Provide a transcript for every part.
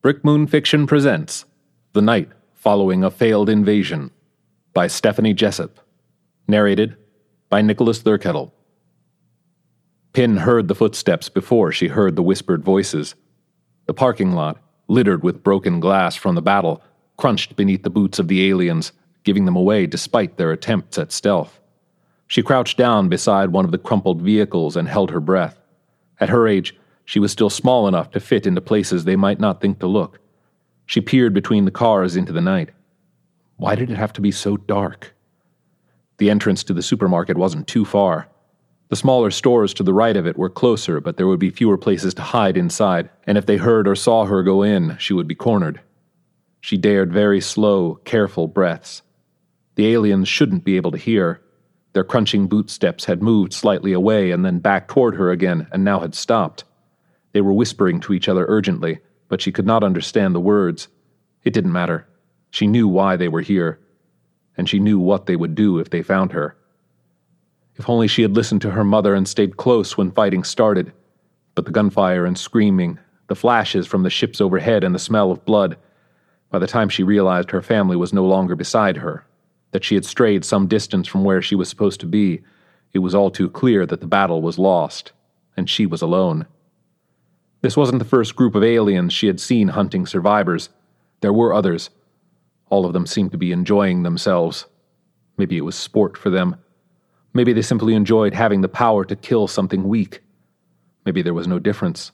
Brick Moon Fiction presents The Night Following a Failed Invasion by Stephanie Jessup. Narrated by Nicholas Thurkettle. Pin heard the footsteps before she heard the whispered voices. The parking lot, littered with broken glass from the battle, crunched beneath the boots of the aliens, giving them away despite their attempts at stealth. She crouched down beside one of the crumpled vehicles and held her breath. At her age, she was still small enough to fit into places they might not think to look. She peered between the cars into the night. Why did it have to be so dark? The entrance to the supermarket wasn't too far. The smaller stores to the right of it were closer, but there would be fewer places to hide inside, and if they heard or saw her go in, she would be cornered. She dared very slow, careful breaths. The aliens shouldn't be able to hear. Their crunching boot steps had moved slightly away and then back toward her again, and now had stopped. They were whispering to each other urgently, but she could not understand the words. It didn't matter. She knew why they were here, and she knew what they would do if they found her. If only she had listened to her mother and stayed close when fighting started. But the gunfire and screaming, the flashes from the ships overhead, and the smell of blood. By the time she realized her family was no longer beside her, that she had strayed some distance from where she was supposed to be, it was all too clear that the battle was lost, and she was alone. This wasn't the first group of aliens she had seen hunting survivors. There were others. All of them seemed to be enjoying themselves. Maybe it was sport for them. Maybe they simply enjoyed having the power to kill something weak. Maybe there was no difference.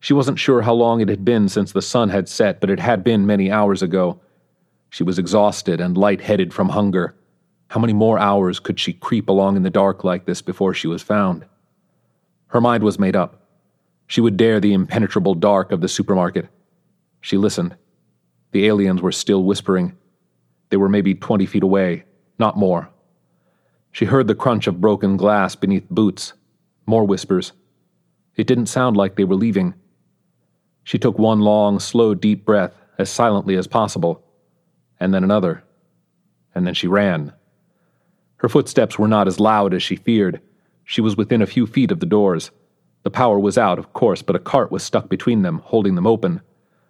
She wasn't sure how long it had been since the sun had set, but it had been many hours ago. She was exhausted and light-headed from hunger. How many more hours could she creep along in the dark like this before she was found? Her mind was made up. She would dare the impenetrable dark of the supermarket. She listened. The aliens were still whispering. They were maybe twenty feet away, not more. She heard the crunch of broken glass beneath boots. More whispers. It didn't sound like they were leaving. She took one long, slow, deep breath, as silently as possible, and then another. And then she ran. Her footsteps were not as loud as she feared. She was within a few feet of the doors. The power was out, of course, but a cart was stuck between them, holding them open.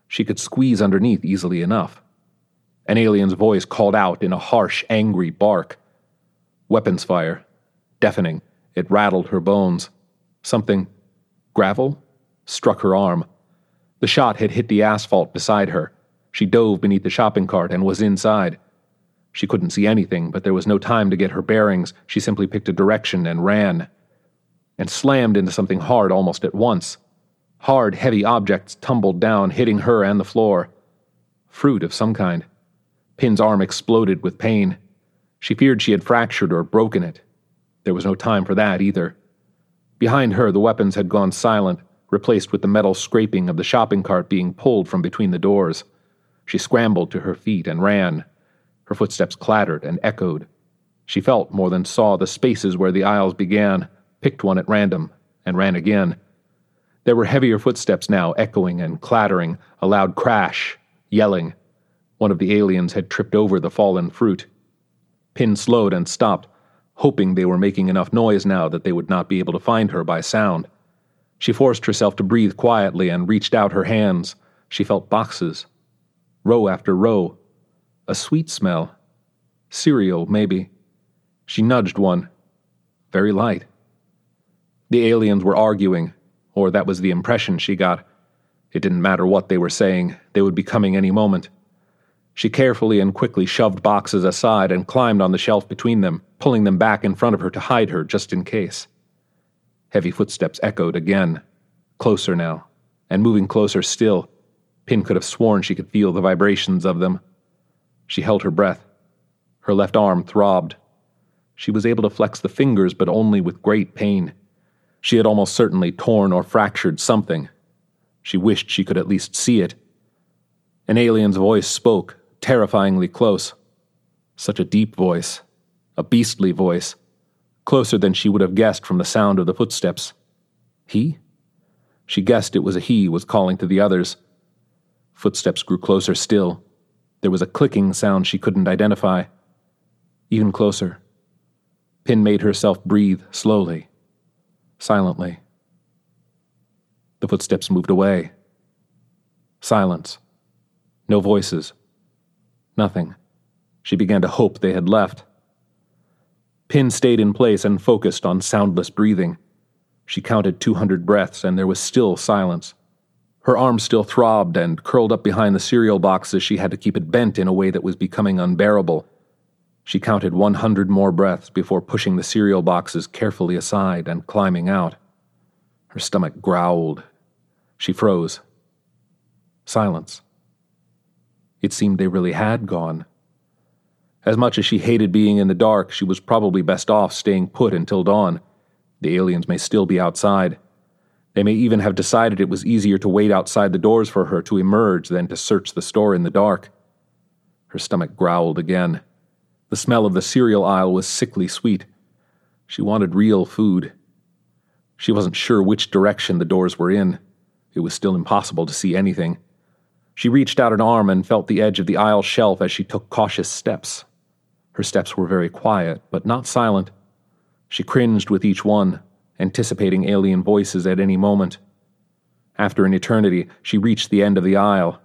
She could squeeze underneath easily enough. An alien's voice called out in a harsh, angry bark. Weapons fire. Deafening. It rattled her bones. Something. Gravel? Struck her arm. The shot had hit the asphalt beside her. She dove beneath the shopping cart and was inside. She couldn't see anything, but there was no time to get her bearings. She simply picked a direction and ran and slammed into something hard almost at once. Hard, heavy objects tumbled down, hitting her and the floor. Fruit of some kind. Pin's arm exploded with pain. She feared she had fractured or broken it. There was no time for that either. Behind her, the weapons had gone silent, replaced with the metal scraping of the shopping cart being pulled from between the doors. She scrambled to her feet and ran. Her footsteps clattered and echoed. She felt more than saw the spaces where the aisles began, picked one at random, and ran again. There were heavier footsteps now, echoing and clattering, a loud crash, yelling. One of the aliens had tripped over the fallen fruit. Pin slowed and stopped, hoping they were making enough noise now that they would not be able to find her by sound. She forced herself to breathe quietly and reached out her hands. She felt boxes. Row after row. A sweet smell. Cereal, maybe. She nudged one. Very light. The aliens were arguing, or that was the impression she got. It didn't matter what they were saying, they would be coming any moment. She carefully and quickly shoved boxes aside and climbed on the shelf between them, pulling them back in front of her to hide her just in case. Heavy footsteps echoed again, closer now, and moving closer still. Pin could have sworn she could feel the vibrations of them. She held her breath. Her left arm throbbed. She was able to flex the fingers, but only with great pain. She had almost certainly torn or fractured something. She wished she could at least see it. An alien's voice spoke, terrifyingly close. Such a deep voice, a beastly voice, closer than she would have guessed from the sound of the footsteps. He? She guessed it was a he was calling to the others. Footsteps grew closer still. There was a clicking sound she couldn't identify. Even closer. Pin made herself breathe slowly silently. The footsteps moved away. Silence. No voices. Nothing. She began to hope they had left. Pin stayed in place and focused on soundless breathing. She counted 200 breaths, and there was still silence. Her arm still throbbed, and curled up behind the cereal boxes, she had to keep it bent in a way that was becoming unbearable. She counted 100 more breaths before pushing the cereal boxes carefully aside and climbing out. Her stomach growled. She froze. Silence. It seemed they really had gone. As much as she hated being in the dark, she was probably best off staying put until dawn. The aliens may still be outside. They may even have decided it was easier to wait outside the doors for her to emerge than to search the store in the dark. Her stomach growled again. The smell of the cereal aisle was sickly sweet. She wanted real food. She wasn't sure which direction the doors were in. It was still impossible to see anything. She reached out an arm and felt the edge of the aisle shelf as she took cautious steps. Her steps were very quiet, but not silent. She cringed with each one, anticipating alien voices at any moment. After an eternity, she reached the end of the aisle.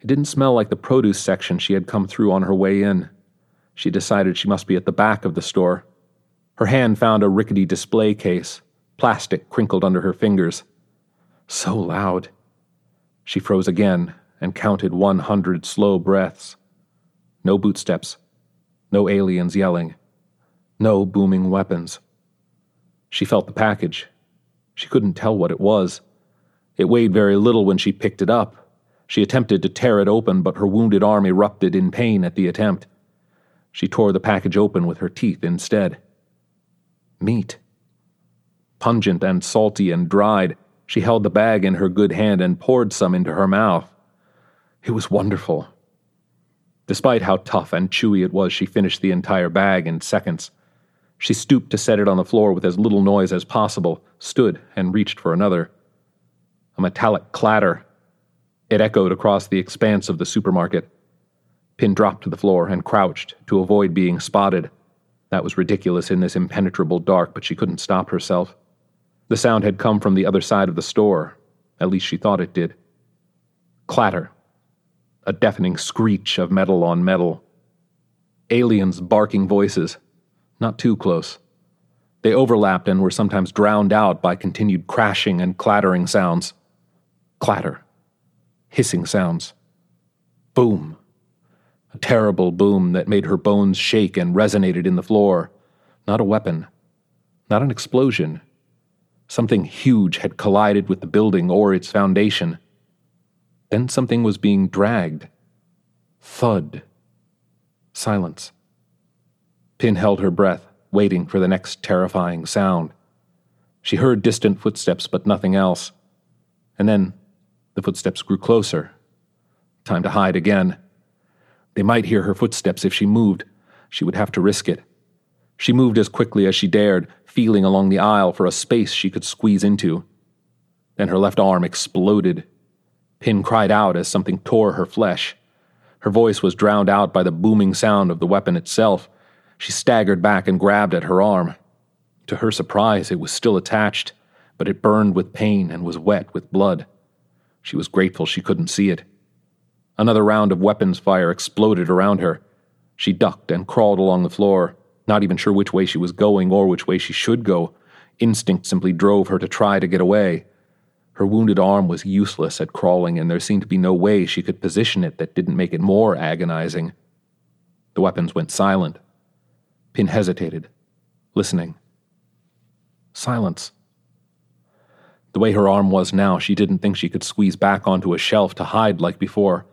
It didn't smell like the produce section she had come through on her way in. She decided she must be at the back of the store. Her hand found a rickety display case, plastic crinkled under her fingers. So loud. She froze again and counted 100 slow breaths. No bootsteps. No aliens yelling. No booming weapons. She felt the package. She couldn't tell what it was. It weighed very little when she picked it up. She attempted to tear it open, but her wounded arm erupted in pain at the attempt. She tore the package open with her teeth instead. Meat. Pungent and salty and dried, she held the bag in her good hand and poured some into her mouth. It was wonderful. Despite how tough and chewy it was, she finished the entire bag in seconds. She stooped to set it on the floor with as little noise as possible, stood, and reached for another. A metallic clatter. It echoed across the expanse of the supermarket. Pin dropped to the floor and crouched to avoid being spotted. That was ridiculous in this impenetrable dark, but she couldn't stop herself. The sound had come from the other side of the store. At least she thought it did. Clatter a deafening screech of metal on metal. Aliens' barking voices, not too close. They overlapped and were sometimes drowned out by continued crashing and clattering sounds. Clatter. Hissing sounds. Boom. A terrible boom that made her bones shake and resonated in the floor. Not a weapon. Not an explosion. Something huge had collided with the building or its foundation. Then something was being dragged. Thud. Silence. Pin held her breath, waiting for the next terrifying sound. She heard distant footsteps, but nothing else. And then the footsteps grew closer. Time to hide again. They might hear her footsteps if she moved. She would have to risk it. She moved as quickly as she dared, feeling along the aisle for a space she could squeeze into. Then her left arm exploded Pin cried out as something tore her flesh. Her voice was drowned out by the booming sound of the weapon itself. She staggered back and grabbed at her arm. To her surprise, it was still attached, but it burned with pain and was wet with blood. She was grateful she couldn't see it. Another round of weapons fire exploded around her. She ducked and crawled along the floor, not even sure which way she was going or which way she should go. Instinct simply drove her to try to get away. Her wounded arm was useless at crawling, and there seemed to be no way she could position it that didn't make it more agonizing. The weapons went silent. Pin hesitated, listening. Silence. The way her arm was now, she didn't think she could squeeze back onto a shelf to hide like before,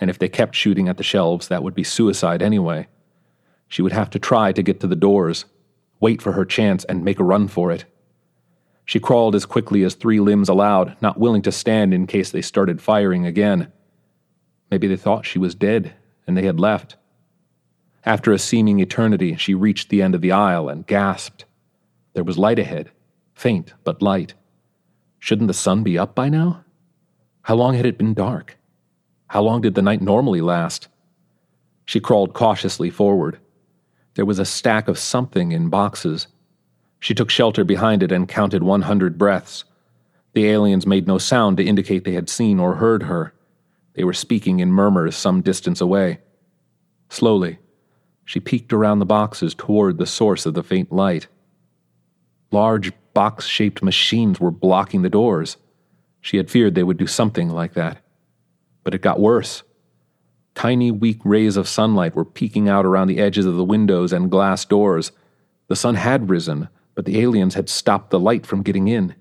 and if they kept shooting at the shelves, that would be suicide anyway. She would have to try to get to the doors, wait for her chance, and make a run for it. She crawled as quickly as three limbs allowed, not willing to stand in case they started firing again. Maybe they thought she was dead, and they had left. After a seeming eternity, she reached the end of the aisle and gasped. There was light ahead, faint but light. Shouldn't the sun be up by now? How long had it been dark? How long did the night normally last? She crawled cautiously forward. There was a stack of something in boxes she took shelter behind it and counted 100 breaths. The aliens made no sound to indicate they had seen or heard her. They were speaking in murmurs some distance away. Slowly, she peeked around the boxes toward the source of the faint light. Large box shaped machines were blocking the doors. She had feared they would do something like that. But it got worse. Tiny, weak rays of sunlight were peeking out around the edges of the windows and glass doors. The sun had risen, but the aliens had stopped the light from getting in.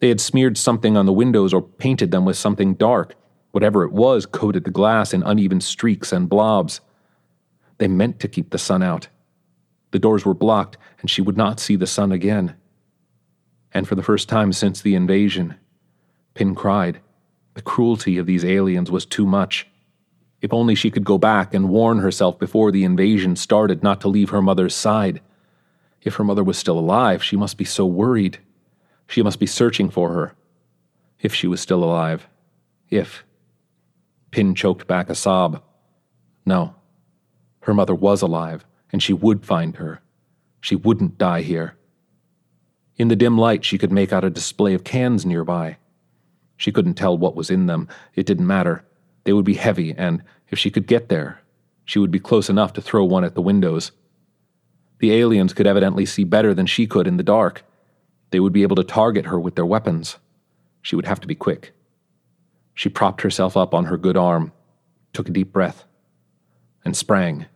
They had smeared something on the windows or painted them with something dark. Whatever it was coated the glass in uneven streaks and blobs. They meant to keep the sun out. The doors were blocked, and she would not see the sun again. And for the first time since the invasion, Pin cried. The cruelty of these aliens was too much. If only she could go back and warn herself before the invasion started not to leave her mother's side. If her mother was still alive, she must be so worried. She must be searching for her. If she was still alive. If. Pin choked back a sob. No. Her mother was alive, and she would find her. She wouldn't die here. In the dim light, she could make out a display of cans nearby. She couldn't tell what was in them. It didn't matter. They would be heavy, and if she could get there, she would be close enough to throw one at the windows. The aliens could evidently see better than she could in the dark. They would be able to target her with their weapons. She would have to be quick. She propped herself up on her good arm, took a deep breath, and sprang.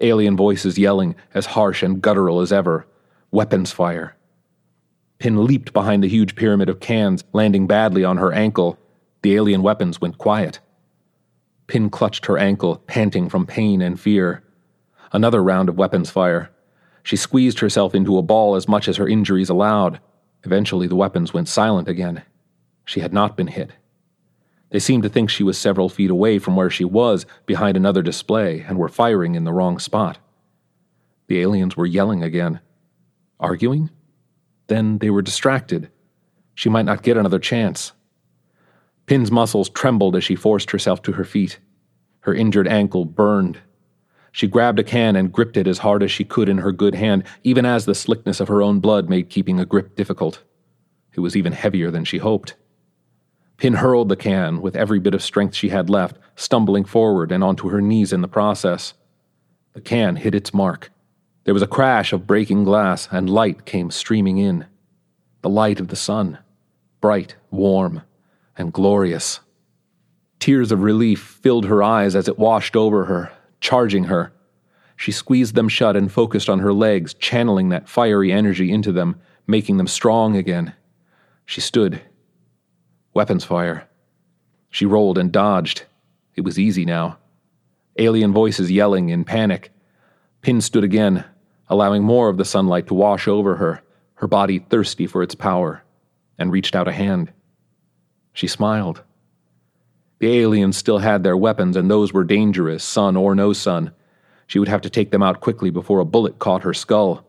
Alien voices yelling, as harsh and guttural as ever. Weapons fire. Pin leaped behind the huge pyramid of cans, landing badly on her ankle. The alien weapons went quiet. Pin clutched her ankle, panting from pain and fear. Another round of weapons fire. She squeezed herself into a ball as much as her injuries allowed. Eventually, the weapons went silent again. She had not been hit. They seemed to think she was several feet away from where she was, behind another display, and were firing in the wrong spot. The aliens were yelling again. Arguing? Then they were distracted. She might not get another chance. Pin's muscles trembled as she forced herself to her feet. Her injured ankle burned. She grabbed a can and gripped it as hard as she could in her good hand, even as the slickness of her own blood made keeping a grip difficult. It was even heavier than she hoped. Pin hurled the can with every bit of strength she had left, stumbling forward and onto her knees in the process. The can hit its mark. There was a crash of breaking glass, and light came streaming in. The light of the sun, bright, warm, and glorious. Tears of relief filled her eyes as it washed over her, charging her. She squeezed them shut and focused on her legs, channeling that fiery energy into them, making them strong again. She stood. Weapons fire. She rolled and dodged. It was easy now. Alien voices yelling in panic. Pin stood again, allowing more of the sunlight to wash over her, her body thirsty for its power, and reached out a hand. She smiled. The aliens still had their weapons, and those were dangerous, sun or no sun. She would have to take them out quickly before a bullet caught her skull.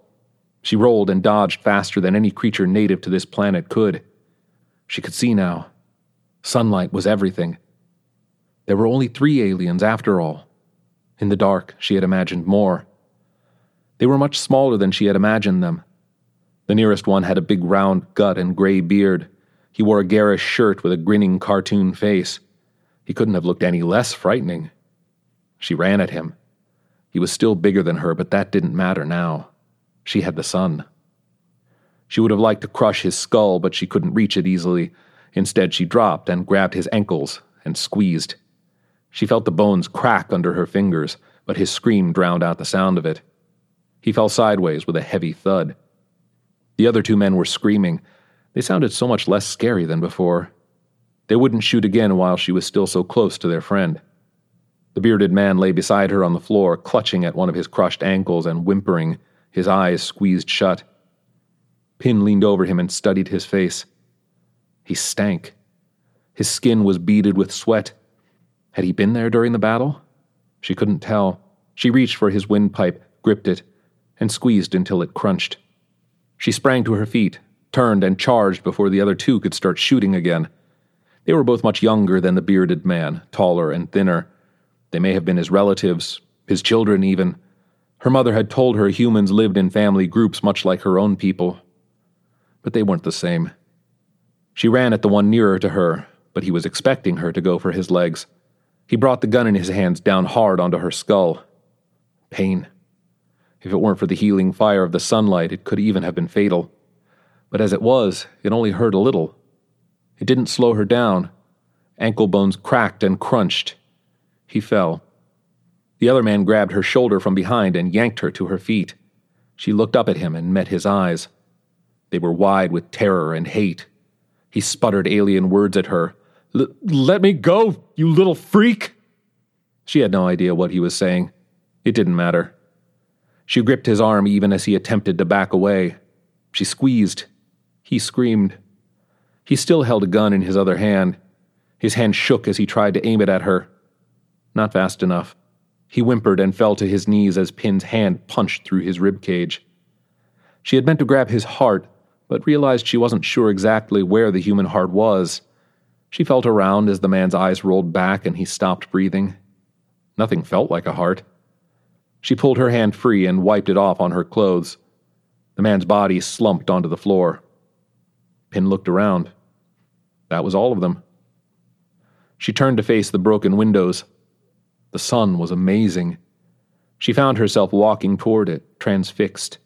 She rolled and dodged faster than any creature native to this planet could. She could see now. Sunlight was everything. There were only three aliens after all. In the dark, she had imagined more. They were much smaller than she had imagined them. The nearest one had a big round gut and gray beard. He wore a garish shirt with a grinning cartoon face. He couldn't have looked any less frightening. She ran at him. He was still bigger than her, but that didn't matter now. She had the sun. She would have liked to crush his skull, but she couldn't reach it easily. Instead, she dropped and grabbed his ankles and squeezed. She felt the bones crack under her fingers, but his scream drowned out the sound of it. He fell sideways with a heavy thud. The other two men were screaming, they sounded so much less scary than before. They wouldn't shoot again while she was still so close to their friend. The bearded man lay beside her on the floor, clutching at one of his crushed ankles and whimpering, his eyes squeezed shut. Pin leaned over him and studied his face. He stank. His skin was beaded with sweat. Had he been there during the battle? She couldn't tell. She reached for his windpipe, gripped it, and squeezed until it crunched. She sprang to her feet, turned and charged before the other two could start shooting again. They were both much younger than the bearded man, taller and thinner. They may have been his relatives, his children even. Her mother had told her humans lived in family groups much like her own people. But they weren't the same. She ran at the one nearer to her, but he was expecting her to go for his legs. He brought the gun in his hands down hard onto her skull. Pain. If it weren't for the healing fire of the sunlight, it could even have been fatal. But as it was, it only hurt a little. It didn't slow her down. Ankle bones cracked and crunched. He fell. The other man grabbed her shoulder from behind and yanked her to her feet. She looked up at him and met his eyes. They were wide with terror and hate. He sputtered alien words at her. Let me go, you little freak! She had no idea what he was saying. It didn't matter. She gripped his arm even as he attempted to back away. She squeezed. He screamed. He still held a gun in his other hand. His hand shook as he tried to aim it at her. Not fast enough. He whimpered and fell to his knees as Pin's hand punched through his rib cage. She had meant to grab his heart, but realized she wasn't sure exactly where the human heart was. She felt around as the man's eyes rolled back and he stopped breathing. Nothing felt like a heart. She pulled her hand free and wiped it off on her clothes. The man's body slumped onto the floor. Pin looked around. That was all of them. She turned to face the broken windows. The sun was amazing. She found herself walking toward it, transfixed.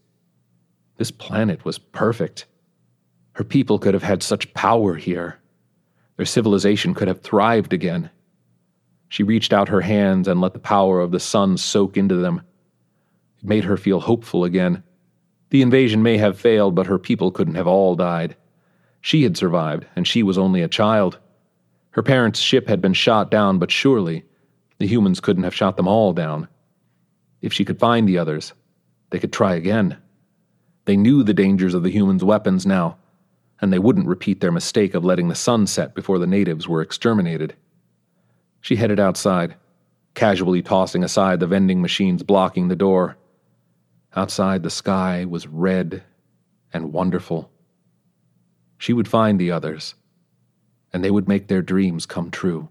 This planet was perfect. Her people could have had such power here. Their civilization could have thrived again. She reached out her hands and let the power of the sun soak into them. It made her feel hopeful again. The invasion may have failed, but her people couldn't have all died. She had survived, and she was only a child. Her parents' ship had been shot down, but surely the humans couldn't have shot them all down. If she could find the others, they could try again. They knew the dangers of the humans' weapons now, and they wouldn't repeat their mistake of letting the sun set before the natives were exterminated. She headed outside, casually tossing aside the vending machines blocking the door. Outside, the sky was red and wonderful. She would find the others, and they would make their dreams come true.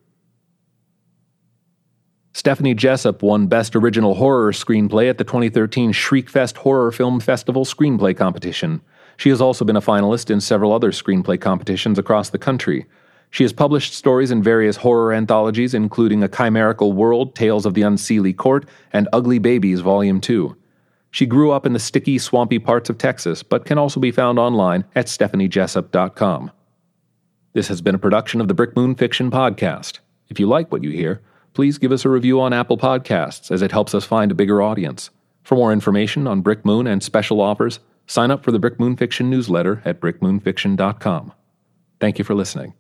Stephanie Jessup won Best Original Horror Screenplay at the 2013 Shriekfest Horror Film Festival Screenplay Competition. She has also been a finalist in several other screenplay competitions across the country. She has published stories in various horror anthologies, including A Chimerical World, Tales of the Unseelie Court, and Ugly Babies, Volume 2. She grew up in the sticky, swampy parts of Texas, but can also be found online at stephaniejessup.com. This has been a production of the Brick Moon Fiction Podcast. If you like what you hear, please give us a review on Apple Podcasts as it helps us find a bigger audience. For more information on Brick Moon and special offers, sign up for the Brick Moon Fiction newsletter at brickmoonfiction.com. Thank you for listening.